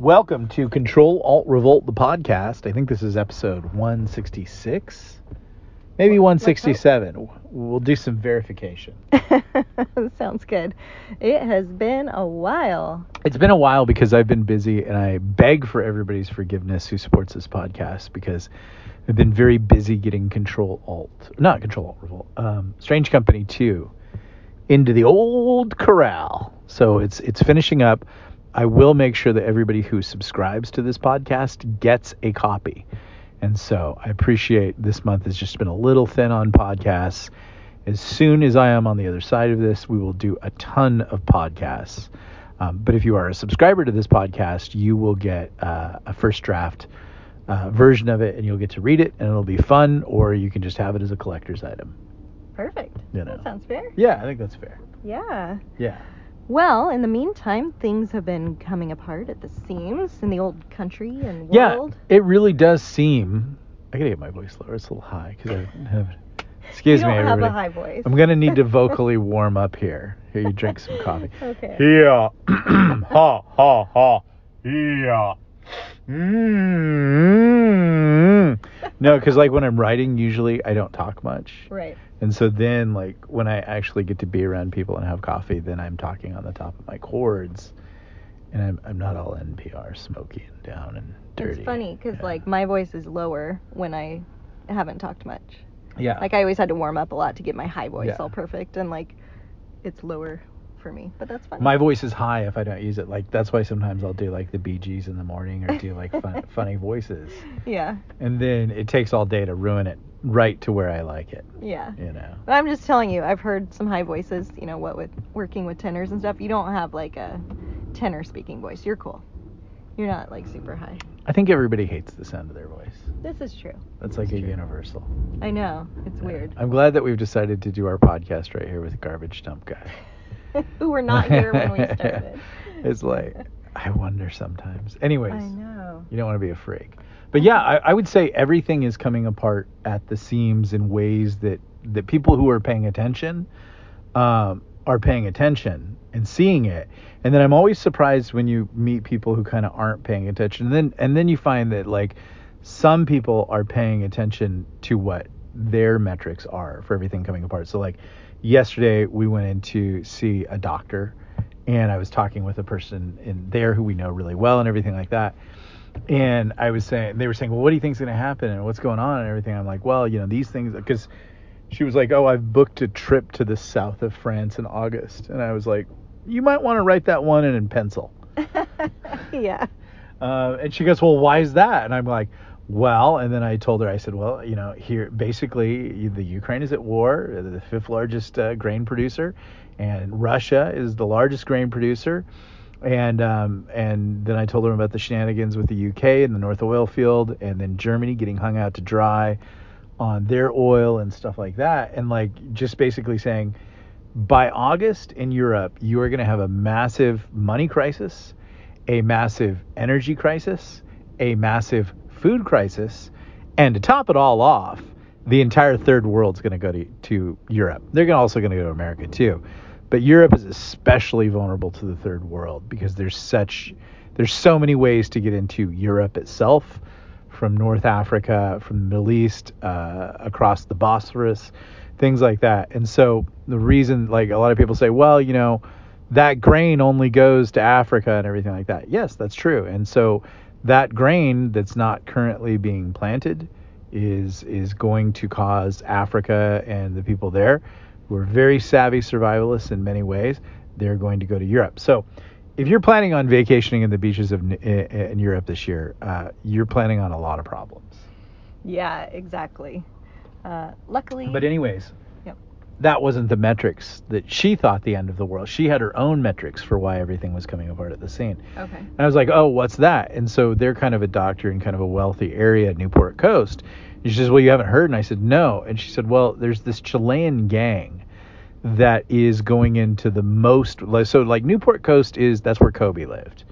Welcome to Control Alt Revolt, the podcast. I think this is episode 166, maybe 167. We'll do some verification. Sounds good. It has been a while. It's been a while because I've been busy, and I beg for everybody's forgiveness who supports this podcast because I've been very busy getting Control Alt, not Control Alt Revolt, um, Strange Company 2 into the old corral. So it's it's finishing up. I will make sure that everybody who subscribes to this podcast gets a copy. And so I appreciate this month has just been a little thin on podcasts. As soon as I am on the other side of this, we will do a ton of podcasts. Um, but if you are a subscriber to this podcast, you will get uh, a first draft uh, version of it and you'll get to read it and it'll be fun, or you can just have it as a collector's item. Perfect. You know. That sounds fair. Yeah, I think that's fair. Yeah. Yeah. Well, in the meantime, things have been coming apart at the seams in the old country and world. Yeah, it really does seem. I gotta get my voice lower. It's a little high because I haven't. Excuse you don't have everybody. a high voice. I'm gonna need to vocally warm up here. Here, you drink some coffee. Okay. Yeah. ha ha ha. Yeah. Mm. No, because like when I'm writing, usually I don't talk much. Right. And so then, like, when I actually get to be around people and have coffee, then I'm talking on the top of my chords. And I'm, I'm not all NPR, smoky and down and dirty. It's funny because Yeah. like my voice is lower when I haven't talked much. Yeah. Like I always had to warm up a lot to get my high voice Yeah. all perfect, and like it's lower for me. But that's funny. my voice is high if I don't use it. Like, that's why sometimes I'll do like the Bee Gees in the morning or do like fun, funny voices. yeah. And then it takes all day to ruin it right to where I like it, Yeah. you know? But I'm just telling you, I've heard some high voices, you know, what with working with tenors and stuff. You don't have like a tenor speaking voice. You're cool. You're not like super high. I think everybody hates the sound of their voice. This is true. That's like a true. universal. I know. It's Yeah. weird. I'm glad that we've decided to do our podcast right here with Garbage Dump Guy. Who were not here when we started. it's like, I wonder sometimes. Anyways, I know. you don't want to be a freak. But yeah, I, I would say everything is coming apart at the seams in ways that, that people who are paying attention um, are paying attention and seeing it. And then I'm always surprised when you meet people who kind of aren't paying attention. And then and then you find that like some people are paying attention to what their metrics are for everything coming apart. So like yesterday we went in to see a doctor and I was talking with a person in there who we know really well and everything like that. And I was saying, they were saying, well, what do you think's going to happen and what's going on and everything? I'm like, well, you know, these things, because she was like, oh, I've booked a trip to the south of France in August. And I was like, you might want to write that one in, in pencil. yeah. Uh, and she goes, well, why is that? And I'm like, well, and then I told her, I said, well, you know, here, basically, the Ukraine is at war, the fifth largest uh, grain producer, and Russia is the largest grain producer. And um, and then I told her about the shenanigans with the UK and the North Oil Field, and then Germany getting hung out to dry on their oil and stuff like that. And like just basically saying, by August in Europe, you are going to have a massive money crisis, a massive energy crisis, a massive food crisis, and to top it all off, the entire third world's going to go to, to Europe. They're also going to go to America too. But Europe is especially vulnerable to the third world because there's such there's so many ways to get into Europe itself from North Africa, from the Middle East, uh, across the Bosphorus, things like that. And so the reason, like a lot of people say, well, you know, that grain only goes to Africa and everything like that. Yes, that's true. And so that grain that's not currently being planted is is going to cause Africa and the people there who are very savvy survivalists in many ways, they're going to go to Europe. So if you're planning on vacationing in the beaches of in Europe this year, uh, you're planning on a lot of problems. Yeah, exactly. Uh, luckily. But anyways, Yep. That wasn't the metrics that she thought the end of the world. She had her own metrics for why everything was coming apart at the scene. Okay. And I was like, oh, what's that? And so they're kind of a doctor in kind of a wealthy area at Newport Coast. And she says, well, you haven't heard? And I said, no. And she said, well, there's this Chilean gang that is going into the most. So, like, Newport Coast is that's where Kobe lived.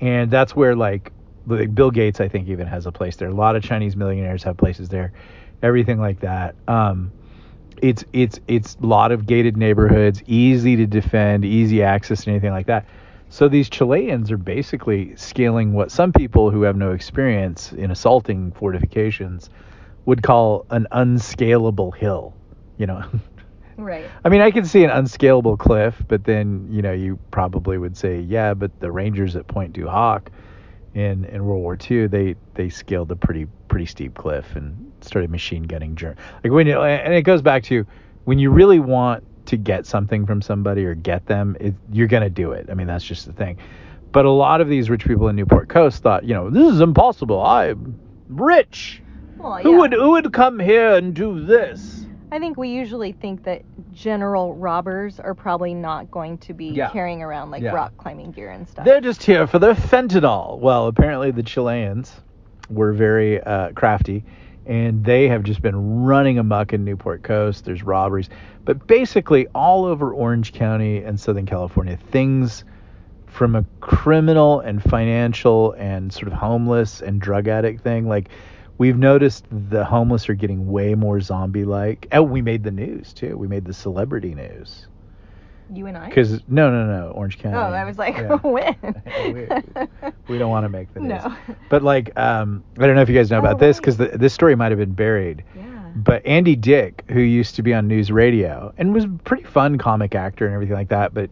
And that's where, like, like Bill Gates, I think, even has a place there. A lot of Chinese millionaires have places there, everything like that. Um, it's it's it's a lot of gated neighborhoods, easy to defend, easy access, and anything like that. So these Chileans are basically scaling what some people who have no experience in assaulting fortifications would call an unscalable hill. You know, Right. I mean, I can see an unscalable cliff, but then you know you probably would say, yeah, but the Rangers at Pointe du Hoc in in World War II, they they scaled a pretty pretty steep cliff and started machine gunning German. Like when you, and it goes back to when you really want to get something from somebody or get them, it, you're gonna do it. I mean, that's just the thing. But a lot of these rich people in Newport Coast thought, you know, this is impossible. I'm rich. Well, Who would who would come here and do this? I think we usually think that general robbers are probably not going to be Yeah. carrying around like Yeah. rock climbing gear and stuff. They're just here for their fentanyl. Well, apparently the Chileans were very uh, crafty, and they have just been running amok in Newport Coast. There's robberies, but basically all over Orange County and Southern California, things from a criminal and financial and sort of homeless and drug addict thing. Like we've noticed the homeless are getting way more zombie-like. Oh, we made the news too. We made the celebrity news. you and I? Because no, no, no, Orange County. Oh, I was like, Yeah. when? we, we don't want to make the news. No. But like, um, I don't know if you guys know Oh, about this because this story might have been buried. Yeah. But Andy Dick, who used to be on NewsRadio and was a pretty fun comic actor and everything like that, but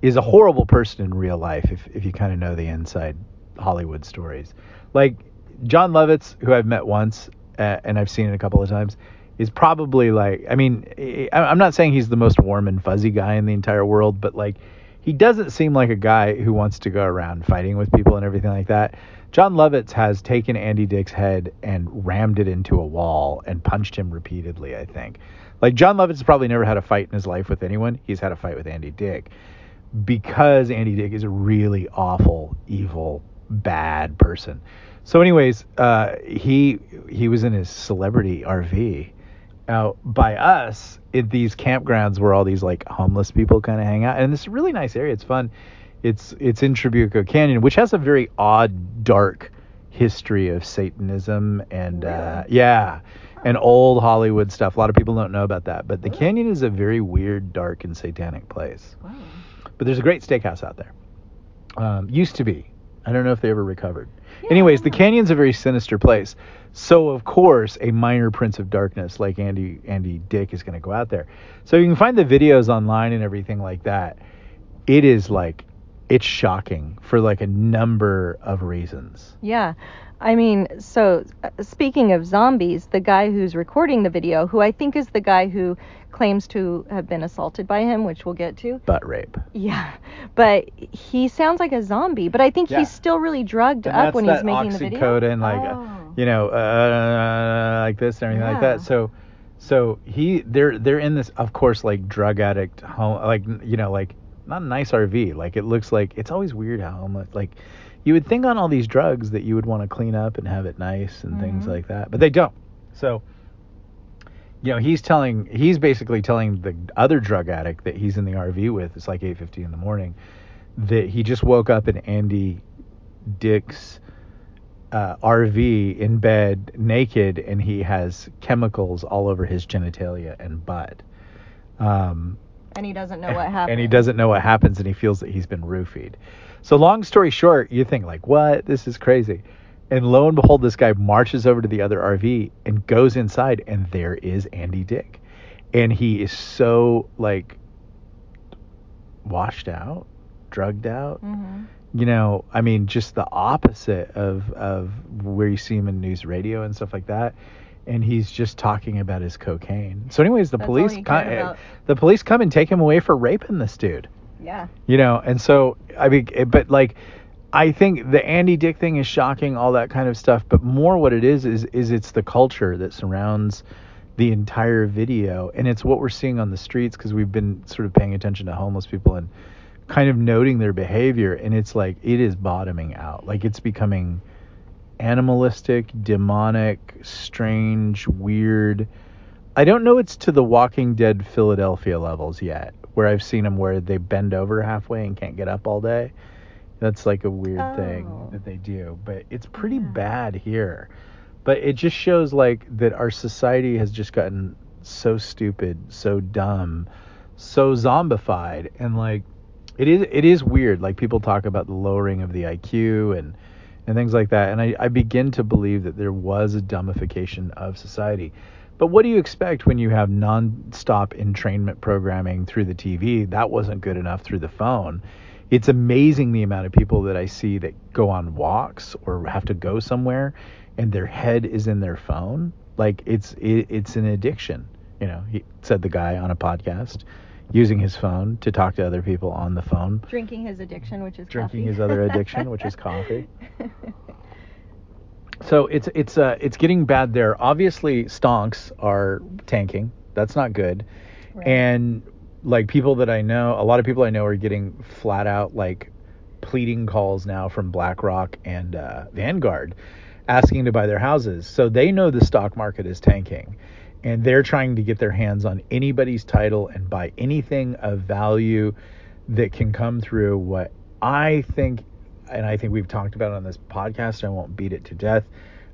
is a horrible person in real life if, if you kind of know the inside Hollywood stories. Like Jon Lovitz, who I've met once uh, and I've seen it a couple of times, is probably like, I mean, I'm not saying he's the most warm and fuzzy guy in the entire world, but like, he doesn't seem like a guy who wants to go around fighting with people and everything like that. Jon Lovitz has taken Andy Dick's head and rammed it into a wall and punched him repeatedly, I think. Like, Jon Lovitz has probably never had a fight in his life with anyone. He's had a fight with Andy Dick because Andy Dick is a really awful, evil, bad person. So, anyways, uh, he he was in his celebrity RV out by us at these campgrounds where all these like homeless people kind of hang out, and it's a really nice area. It's fun. It's it's in Trabuco Canyon, which has a very odd, dark history of Satanism and uh, yeah, and old Hollywood stuff. A lot of people don't know about that, but the canyon is a very weird, dark, and satanic place. Wow. But there's a great steakhouse out there. Um, used to be. I don't know if they ever recovered. Anyways, the canyon's a very sinister place. So of course, a minor prince of darkness like Andy Andy Dick is going to go out there. So you can find the videos online and everything like that. It is like it's shocking for like a number of reasons. Yeah. I mean, so uh, speaking of zombies, the guy who's recording the video, who I think is the guy who claims to have been assaulted by him, which we'll get to. Butt rape. Yeah. But he sounds like a zombie, but I think Yeah. he's still really drugged And up when he's making the video. oxycodone, like uh, Oh. you know, uh, like this and everything like that. So, so he, they're they're in this, of course, like drug addict home, like you know, like not a nice RV. Like it looks like it's always weird how homeless, like you would think on all these drugs that you would want to clean up and have it nice and things Mhm. like that, but they don't. So. You know, he's telling, he's basically telling the other drug addict that he's in the RV with, it's like 8.50 in the morning, that he just woke up in Andy Dick's uh, RV in bed naked and he has chemicals all over his genitalia and butt. Um, and he doesn't know what happened. and he doesn't know what happens and he feels that he's been roofied. So long story short, you think like, what? This is crazy. And lo and behold, this guy marches over to the other RV and goes inside and there is Andy Dick. And he is so like washed out, drugged out hmm you know, I mean, just the opposite of of where you see him in NewsRadio and stuff like that. And he's just talking about his cocaine. So, anyways, the That's police he co- cared eh, about. the police come and take him away for raping this dude. Yeah. You know, and so I mean, eh, but like, I think the Andy Dick thing is shocking, all that kind of stuff. But more, what it is is is it's the culture that surrounds the entire video, and it's what we're seeing on the streets because we've been sort of paying attention to homeless people and kind of noting their behavior, and it's like it is bottoming out, like it's becoming animalistic, demonic, strange, weird. I don't know it's to the Walking Dead Philadelphia levels yet, where I've seen them where they bend over halfway and can't get up all day. That's like a weird thing Oh. that they do, but it's pretty Yeah. bad here. But it just shows like that our society has just gotten so stupid, so dumb, so zombified, and like it is it is weird. Like people talk about the lowering of the IQ and and things like that, and I, I begin to believe that there was a dumbification of society. But what do you expect when you have non-stop entrainment programming through the TV? That wasn't good enough through the phone. It's amazing the amount of people that I see that go on walks or have to go somewhere and their head is in their phone. Like it's it, it's an addiction. You know, he said the guy on a podcast using his phone to talk to other people on the phone. Drinking his addiction, which is coffee. Drinking coffee. his other addiction, which is coffee. So it's it's uh it's getting bad there. Obviously, stonks are tanking. That's not good. Right. And like people that I know, a lot of people I know are getting flat out like pleading calls now from BlackRock and uh, Vanguard asking to buy their houses. So they know the stock market is tanking and they're trying to get their hands on anybody's title and buy anything of value that can come through what I think and I think we've talked about on this podcast. I won't beat it to death.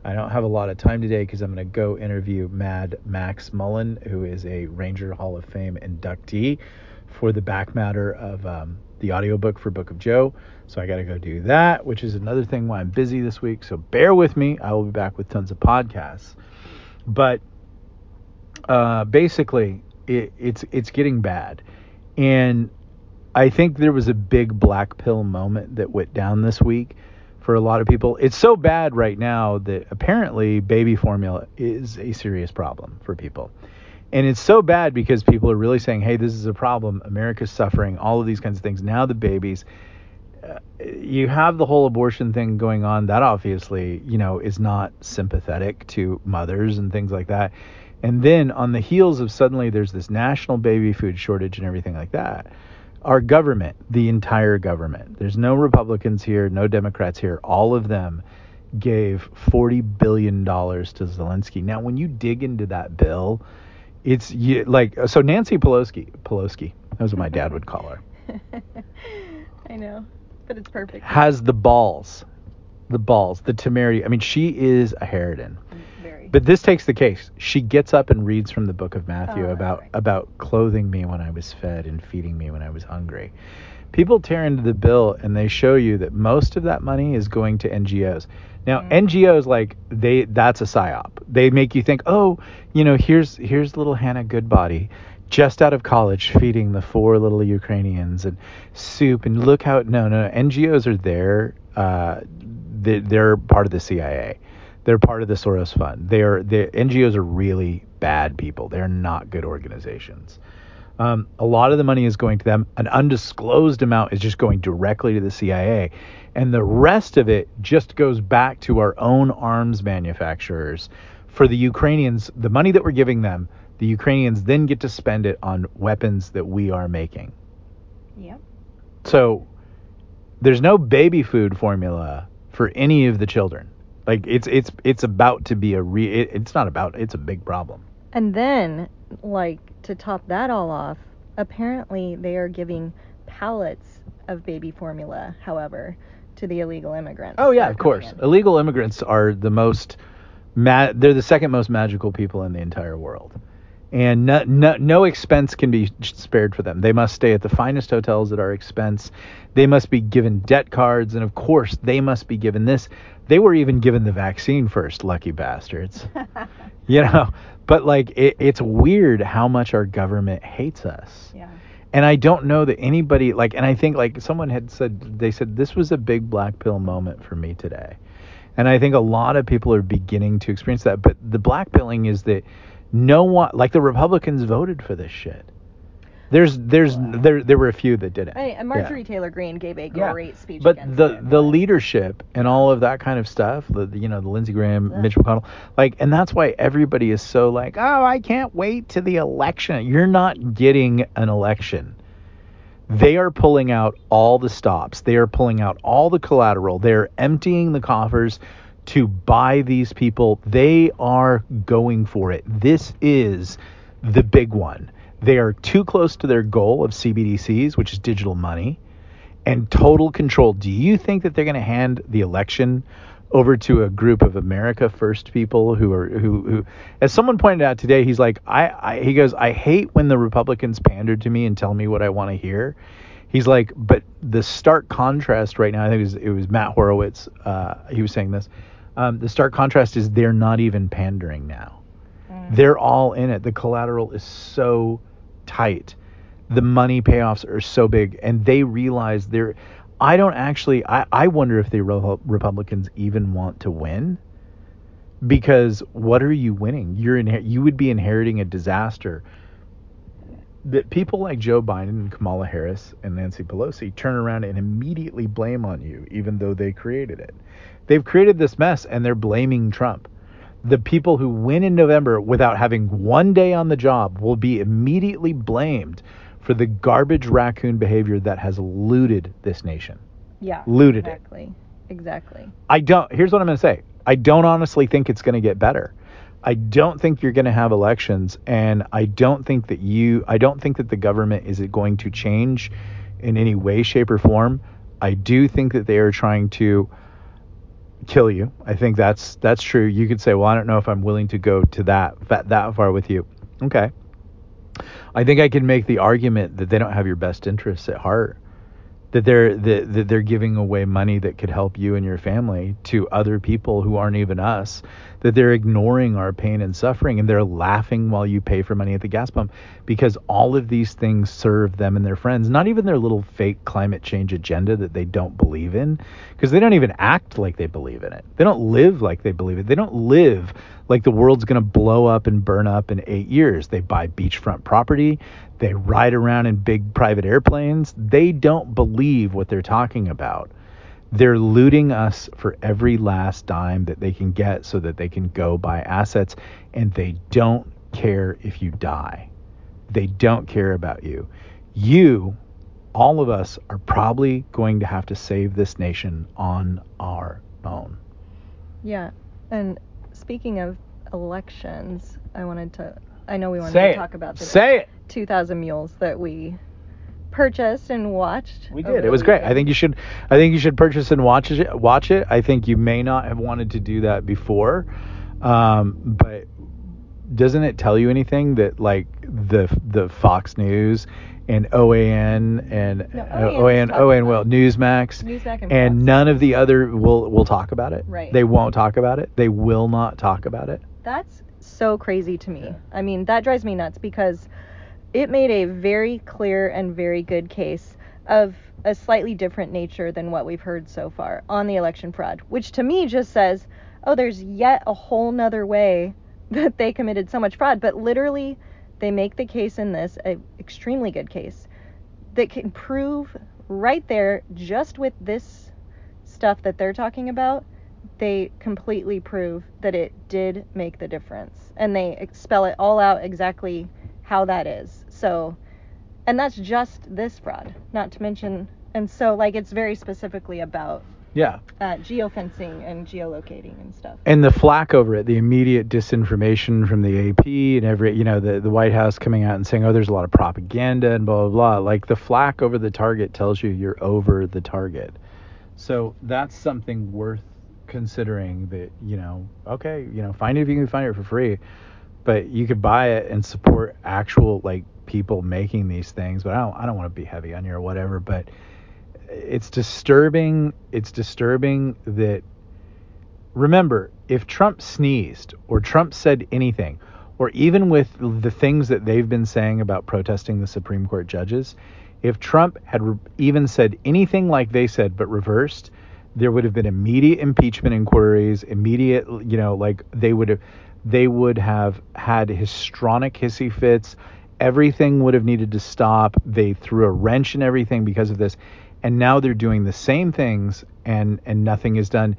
I don't have a lot of time today because I'm going to go interview Mad Max Mullen, who is a Ranger Hall of Fame inductee for the back matter of um, the audiobook for Book of Joe. So I got to go do that, which is another thing why I'm busy this week. So bear with me. I will be back with tons of podcasts. But uh, basically, it, it's it's getting bad, and I think there was a big black pill moment that went down this week for a lot of people. It's so bad right now that apparently baby formula is a serious problem for people. And it's so bad because people are really saying, hey, this is a problem. America's suffering, all of these kinds of things. Now the babies. Uh, you have the whole abortion thing going on. That obviously, you know, is not sympathetic to mothers and things like that. And then on the heels of suddenly there's this national baby food shortage and everything like that our government, the entire government. There's no Republicans here, no Democrats here. All of them gave 40 billion dollars to Zelensky. Now, when you dig into that bill, it's you, like so Nancy Pelosi, Pelosi, that was what my dad would call her, I know, but it's perfect. has the balls, the balls, the temerity. I mean, she is a harridan. But this takes the case. She gets up and reads from the book of Matthew Oh, about right. about clothing me when I was fed and feeding me when I was hungry. People tear into the bill and they show you that most of that money is going to NGOs. Now, Mm. NGOs like they that's a psyop. They make you think, "Oh, you know, here's here's little Hannah Goodbody just out of college feeding the four little Ukrainians and soup and look how no no, no. NGOs are there uh they, they're part of the CIA. They're part of the Soros Fund. They're the NGOs are really bad people. They're not good organizations. Um, a lot of the money is going to them. An undisclosed amount is just going directly to the CIA, and the rest of it just goes back to our own arms manufacturers. For the Ukrainians, the money that we're giving them, the Ukrainians then get to spend it on weapons that we are making. Yep. So there's no baby food formula for any of the children. Like it's it's it's about to be a re. It, it's not about. It's a big problem. And then, like, to top that all off, apparently they are giving pallets of baby formula, however, to the illegal immigrants. Oh yeah, of course. in. Illegal immigrants are the most. Ma- they're the second most magical people in the entire world, and no, no no expense can be spared for them. They must stay at the finest hotels at our expense. They must be given debt cards, and of course, they must be given this. They were even given the vaccine first, lucky bastards. you know, but like it, it's weird how much our government hates us. yeah. And I don't know that anybody like and I think like someone had said they said this was a big black pill moment for me today. And I think a lot of people are beginning to experience that, but the black pilling is that no one like the Republicans voted for this shit. There's there's there there were a few that didn't. Hey, and Marjorie Yeah. Taylor Greene gave a Yeah. great speech But the the leadership and all of that kind of stuff, the the, you know the Lindsey Graham, Yeah. Mitch McConnell, like, and that's why everybody is so like, oh, I can't wait to the election. You're not getting an election. They are pulling out all the stops. They are pulling out all the collateral. They're emptying the coffers to buy these people. They are going for it. This is the big one. They are too close to their goal of CBDCs, which is digital money, and total control. Do you think that they're going to hand the election over to a group of America First people who are who who as someone pointed out today, he's like I, I he goes, I hate when the Republicans pander to me and tell me what I want to hear. He's like, but the stark contrast right now, I think it was, it was Matt Horowitz. Uh, he was saying this. Um, the stark contrast is they're not even pandering now. Mm. They're all in it. The collateral is so tight. The money payoffs are so big, and they realize they're. I don't actually. I, I wonder if the Re- Republicans even want to win. Because what are you winning? You're inher- you would be inheriting a disaster that people like Joe Biden and Kamala Harris and Nancy Pelosi turn around and immediately blame on you, even though they created it. They've created this mess and they're blaming Trump. The people who win in November without having one day on the job will be immediately blamed for the garbage raccoon behavior that has looted this nation. Yeah. Looted it. exactly. Exactly. I don't. Here's what I'm going to say. I don't honestly think it's going to get better. I don't think you're going to have elections, and I don't think that you. I don't think that the government is going to change in any way, shape, or form. I do think that they are trying to kill you. I think that's that's true. You could say, well, I don't know if I'm willing to go to that that, that far with you. Okay. I think I can make the argument that they don't have your best interests at heart. That they're that, that they're giving away money that could help you and your family to other people who aren't even us. That they're ignoring our pain and suffering and they're laughing while you pay for money at the gas pump because all of these things serve them and their friends, not even their little fake climate change agenda that they don't believe in because they don't even act like they believe in it. They don't live like they believe it. They don't live like the world's going to blow up and burn up in 8 years. They buy beachfront property, they ride around in big private airplanes. They don't believe what they're talking about. They're looting us for every last dime that they can get so that they can go buy assets, and they don't care if you die. They don't care about you. You, all of us, are probably going to have to save this nation on our own. Yeah. And speaking of elections, I wanted to. I know we wanted Say to it. talk about the Say it. 2,000 Mules that we purchased and watched. We did. It was great. I think you should. I think you should purchase and watch it. Watch it. I think you may not have wanted to do that before, um, but doesn't it tell you anything that like the the Fox News and OAN and No, OAN OAN is talking OAN well Newsmax Newsmax and and none of the other will will talk about it. Right. They won't talk about it. They will not talk about it. That's so crazy to me. Yeah. I mean, that drives me nuts because it made a very clear and very good case of a slightly different nature than what we've heard so far on the election fraud, which to me just says, oh, there's yet a whole nother way that they committed so much fraud. But literally, they make the case in this, a extremely good case, that can prove right there, just with this stuff that they're talking about, they completely prove that it did make the difference and they spell it all out exactly how that is so and that's just this fraud not to mention and so like it's very specifically about Yeah. uh, geofencing and geolocating and stuff and the flack over it, the immediate disinformation from the AP and every, you know, the, the White House coming out and saying, oh, there's a lot of propaganda and blah, blah, blah. Like the flack over the target tells you you're over the target. So that's something worth considering that, you know, okay, you know, find it if you can find it for free, but you could buy it and support actual, like, people making these things. But I don't, I don't want to be heavy on you or whatever, but it's disturbing. It's disturbing that remember, if Trump sneezed or Trump said anything, or even with the things that they've been saying about protesting the Supreme Court judges, if Trump had re- even said anything like they said but reversed, there would have been immediate impeachment inquiries, immediate, you know, like they would have they would have had histrionic hissy fits. Everything would have needed to stop. They threw a wrench in everything because of this. And now they're doing the same things and and nothing is done.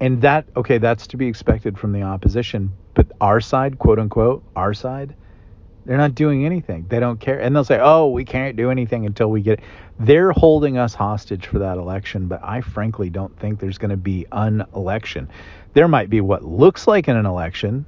And that okay, that's to be expected from the opposition. But our side, quote unquote, our side, they're not doing anything. They don't care. And they'll say, "Oh, we can't do anything until we get." They're holding us hostage for that election, but I frankly don't think there's going to be an election. There might be what looks like an election,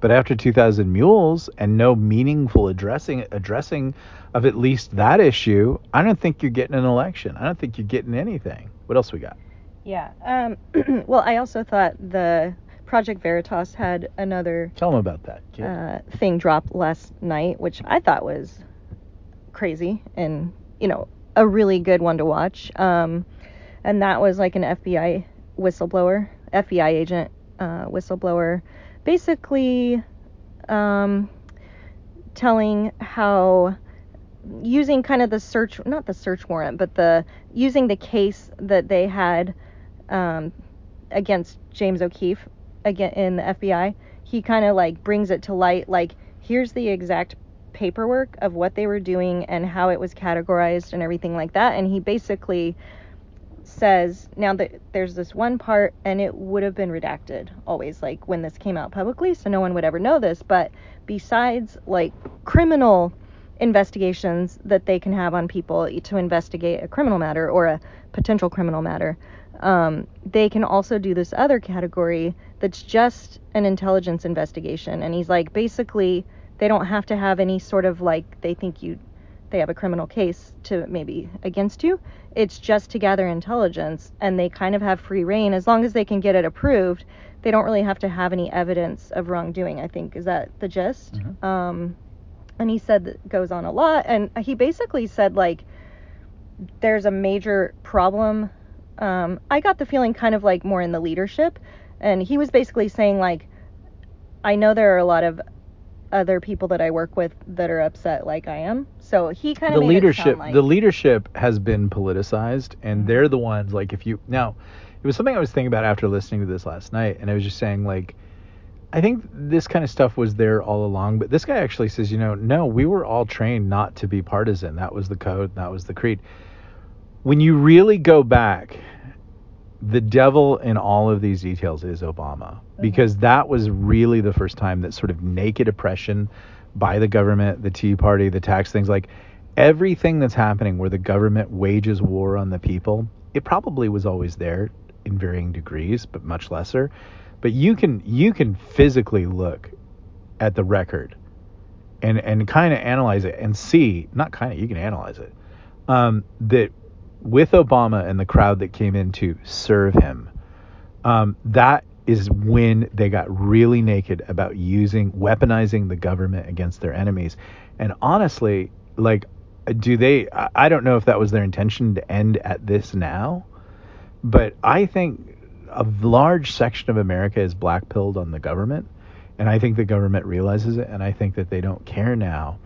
but after 2000 mules and no meaningful addressing addressing of at least that issue, I don't think you're getting an election. I don't think you're getting anything. What else we got? yeah um well i also thought the project veritas had another Tell them about that, uh, thing dropped last night, which I thought was crazy. And, you know, a really good one to watch. Um, and that was like an FBI whistleblower, FBI agent uh, whistleblower, basically um, telling how using kind of the search, not the search warrant, but the using the case that they had um, against James O'Keefe again in the FBI, he kind of like brings it to light, like here's the exact paperwork of what they were doing and how it was categorized and everything like that, and he basically says now that there's this one part and it would have been redacted always like when this came out publicly so no one would ever know this but besides like criminal investigations that they can have on people to investigate a criminal matter or a potential criminal matter um, they can also do this other category that's just an intelligence investigation. And he's like basically they don't have to have any sort of like they think you they have a criminal case to maybe against you. It's just to gather intelligence, and they kind of have free reign as long as they can get it approved. They don't really have to have any evidence of wrongdoing. I think is that the gist. Mhm. Um, and he said that goes on a lot, and he basically said like there's a major problem. Um, I got the feeling kind of like more in the leadership, and he was basically saying like I know there are a lot of other people that I work with that are upset like I am. So he kind of the leadership like, the leadership has been politicized and Mhm. they're the ones like if you now it was something i was thinking about after listening to this last night and i was just saying like i think this kind of stuff was there all along but this guy actually says you know no we were all trained not to be partisan that was the code that was the creed when you really go back the devil in all of these details is Obama because that was really the first time that sort of naked oppression by the government, the Tea Party, the tax things like everything that's happening where the government wages war on the people, it probably was always there in varying degrees, but much lesser. But you can you can physically look at the record and and kind of analyze it and see not kind of you can analyze it um, that with Obama and the crowd that came in to serve him, um, that is when they got really naked about using weaponizing the government against their enemies. And honestly, like, do they? I don't know if that was their intention to end at this now, but I think a large section of America is black pilled on the government, and I think the government realizes it, and I think that they don't care now.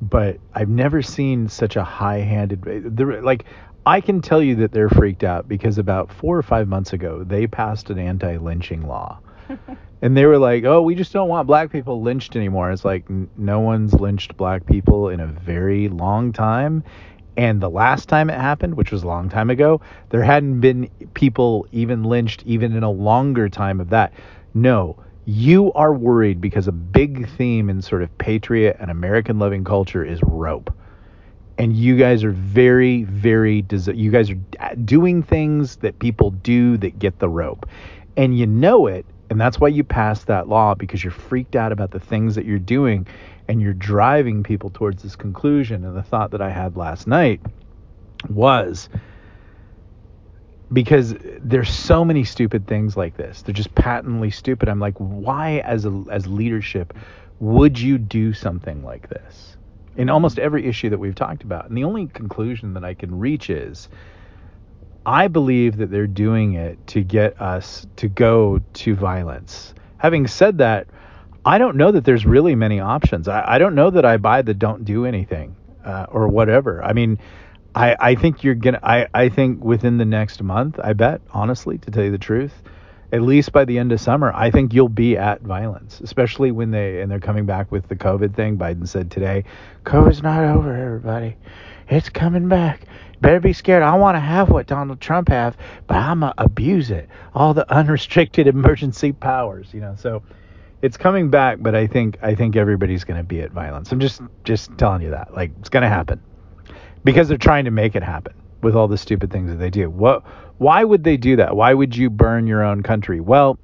But I've never seen such a high-handed. Like I can tell you that they're freaked out because about four or five months ago they passed an anti-lynching law. And they were like, "Oh, we just don't want black people lynched anymore." It's like n- no one's lynched black people in a very long time. And the last time it happened, which was a long time ago, there hadn't been people even lynched even in a longer time of that. No, you are worried because a big theme in sort of patriot and American loving culture is rope. And you guys are very, very, desi- you guys are doing things that people do that get the rope. And you know it. And that's why you passed that law because you're freaked out about the things that you're doing and you're driving people towards this conclusion. And the thought that I had last night was because there's so many stupid things like this. They're just patently stupid. I'm like, why as a as leadership would you do something like this? In almost every issue that we've talked about. And the only conclusion that I can reach is I believe that they're doing it to get us to go to violence. Having said that, I don't know that there's really many options. I, I don't know that I buy the don't do anything uh, or whatever. I mean, I, I think you're gonna. I, I think within the next month, I bet honestly, to tell you the truth, at least by the end of summer, I think you'll be at violence, especially when they and they're coming back with the COVID thing. Biden said today, COVID's not over, everybody. It's coming back. Better be scared. I want to have what Donald Trump have, but I'm gonna abuse it. All the unrestricted emergency powers, you know. So it's coming back, but I think I think everybody's gonna be at violence. I'm just just telling you that. Like it's gonna happen because they're trying to make it happen with all the stupid things that they do. What? Why would they do that? Why would you burn your own country? Well,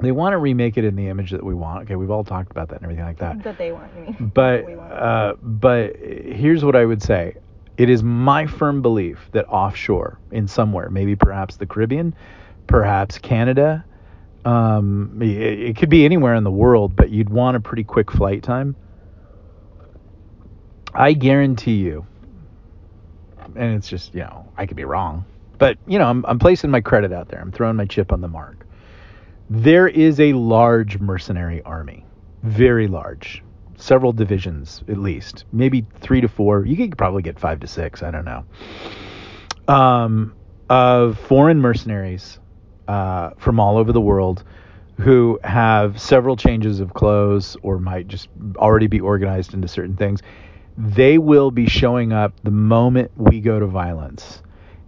they want to remake it in the image that we want. Okay, we've all talked about that and everything like that. that they want. You mean? But uh, but here's what I would say. It is my firm belief that offshore, in somewhere, maybe perhaps the Caribbean, perhaps Canada, um, it, it could be anywhere in the world, but you'd want a pretty quick flight time. I guarantee you, and it's just you know I could be wrong, but you know I'm I'm placing my credit out there. I'm throwing my chip on the mark. There is a large mercenary army, very large, several divisions at least, maybe three to four. You could probably get five to six. I don't know. Um, of foreign mercenaries uh, from all over the world who have several changes of clothes or might just already be organized into certain things. They will be showing up the moment we go to violence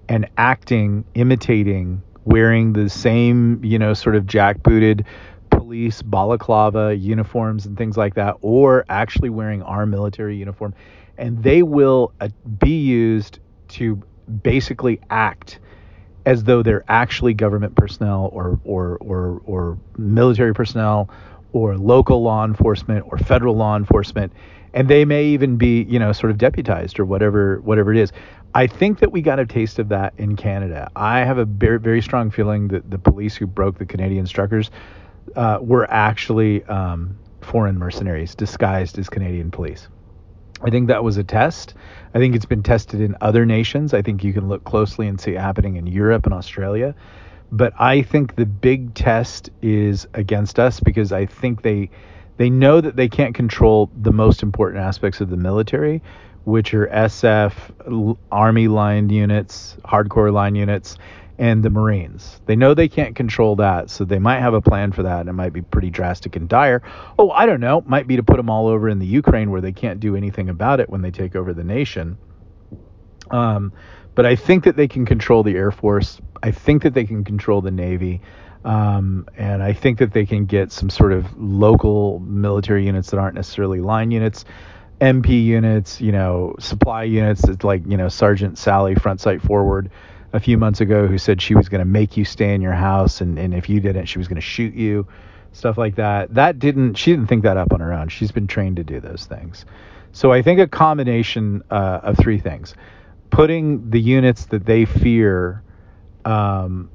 and acting, imitating, wearing the same, you know, sort of jackbooted police balaclava uniforms and things like that, or actually wearing our military uniform. And they will uh, be used to basically act as though they're actually government personnel or or or or military personnel or local law enforcement or federal law enforcement and they may even be you know sort of deputized or whatever whatever it is i think that we got a taste of that in canada i have a very very strong feeling that the police who broke the canadian truckers uh, were actually um, foreign mercenaries disguised as canadian police I think that was a test. I think it's been tested in other nations. I think you can look closely and see it happening in Europe and Australia. But I think the big test is against us because I think they they know that they can't control the most important aspects of the military, which are SF, Army line units, hardcore line units, and the Marines. They know they can't control that, so they might have a plan for that, and it might be pretty drastic and dire. Oh, I don't know. Might be to put them all over in the Ukraine where they can't do anything about it when they take over the nation. Um, but I think that they can control the Air Force. I think that they can control the Navy. Um, and I think that they can get some sort of local military units that aren't necessarily line units. MP units, you know, supply units. It's like, you know, Sergeant Sally, front sight forward, a few months ago who said she was going to make you stay in your house and, and if you didn't she was going to shoot you stuff like that that didn't she didn't think that up on her own she's been trained to do those things so i think a combination uh, of three things putting the units that they fear um,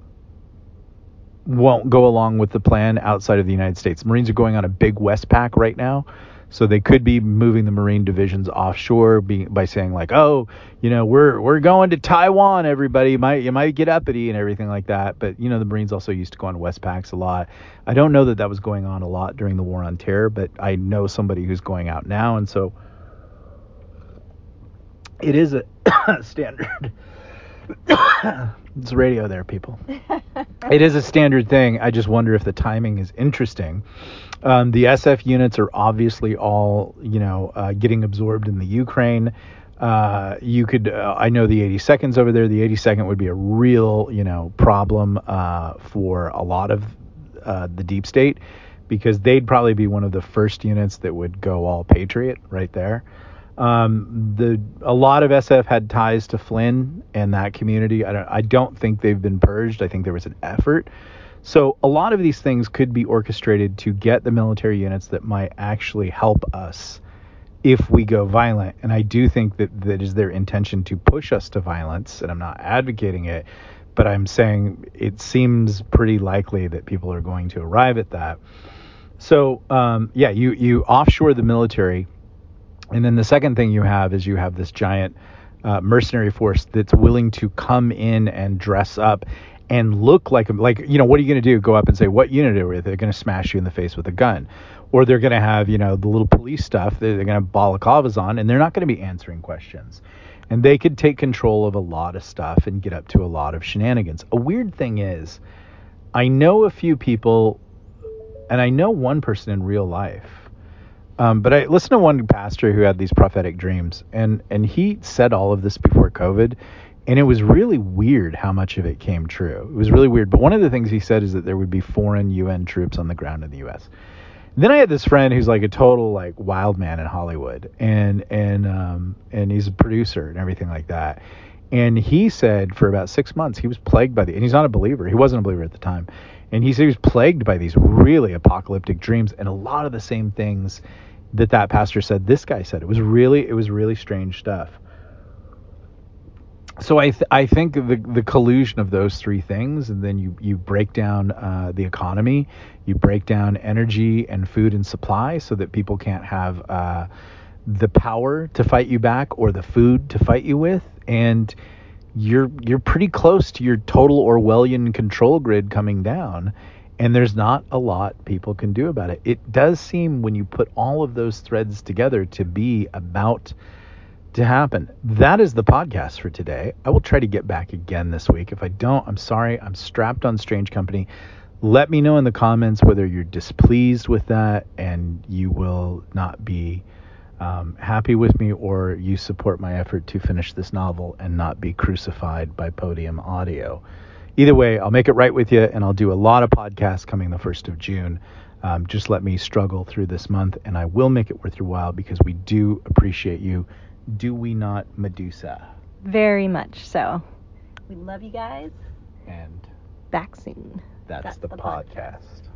won't go along with the plan outside of the united states marines are going on a big westpac right now so they could be moving the Marine divisions offshore by saying like, oh, you know, we're we're going to Taiwan, everybody. Might you might get uppity and everything like that. But you know, the Marines also used to go on Westpacs a lot. I don't know that that was going on a lot during the War on Terror, but I know somebody who's going out now, and so it is a standard. it's radio there, people. it is a standard thing. I just wonder if the timing is interesting um, the SF units are obviously all, you know, uh, getting absorbed in the Ukraine. Uh, you could, uh, I know the 82nds over there. The 82nd would be a real, you know, problem uh, for a lot of uh, the deep state because they'd probably be one of the first units that would go all Patriot right there. Um, the a lot of SF had ties to Flynn and that community. I don't, I don't think they've been purged. I think there was an effort so a lot of these things could be orchestrated to get the military units that might actually help us if we go violent. And I do think that that is their intention to push us to violence, and I'm not advocating it, but I'm saying it seems pretty likely that people are going to arrive at that. So um, yeah, you you offshore the military, and then the second thing you have is you have this giant uh, mercenary force that's willing to come in and dress up and look like like you know what are you going to do? Go up and say what unit are we they're going to smash you in the face with a gun. Or they're going to have you know the little police stuff they're, they're going to have balaclavas on and they're not going to be answering questions. And they could take control of a lot of stuff and get up to a lot of shenanigans. A weird thing is i know a few people and i know one person in real life um, but I listened to one pastor who had these prophetic dreams, and and he said all of this before COVID, and it was really weird how much of it came true. It was really weird. But one of the things he said is that there would be foreign UN troops on the ground in the U.S. Then I had this friend who's like a total like wild man in Hollywood, and and um, and he's a producer and everything like that. And he said for about six months he was plagued by the, and he's not a believer. He wasn't a believer at the time, and he said he was plagued by these really apocalyptic dreams and a lot of the same things that that pastor said. This guy said it was really it was really strange stuff so I th- I think the the collusion of those three things, and then you you break down uh, the economy, you break down energy and food and supply, so that people can't have uh, the power to fight you back or the food to fight you with and you're you're pretty close to your total Orwellian control grid coming down and there's not a lot people can do about it. It does seem when you put all of those threads together to be about to happen. That is the podcast for today. I will try to get back again this week. If I don't, I'm sorry. I'm strapped on Strange Company. Let me know in the comments whether you're displeased with that and you will not be um, happy with me or you support my effort to finish this novel and not be crucified by podium audio. Either way, I'll make it right with you and I'll do a lot of podcasts coming the 1st of June. Um, just let me struggle through this month and I will make it worth your while because we do appreciate you. Do we not, Medusa? Very much so. We love you guys. And Back soon. that's, That's the, the podcast.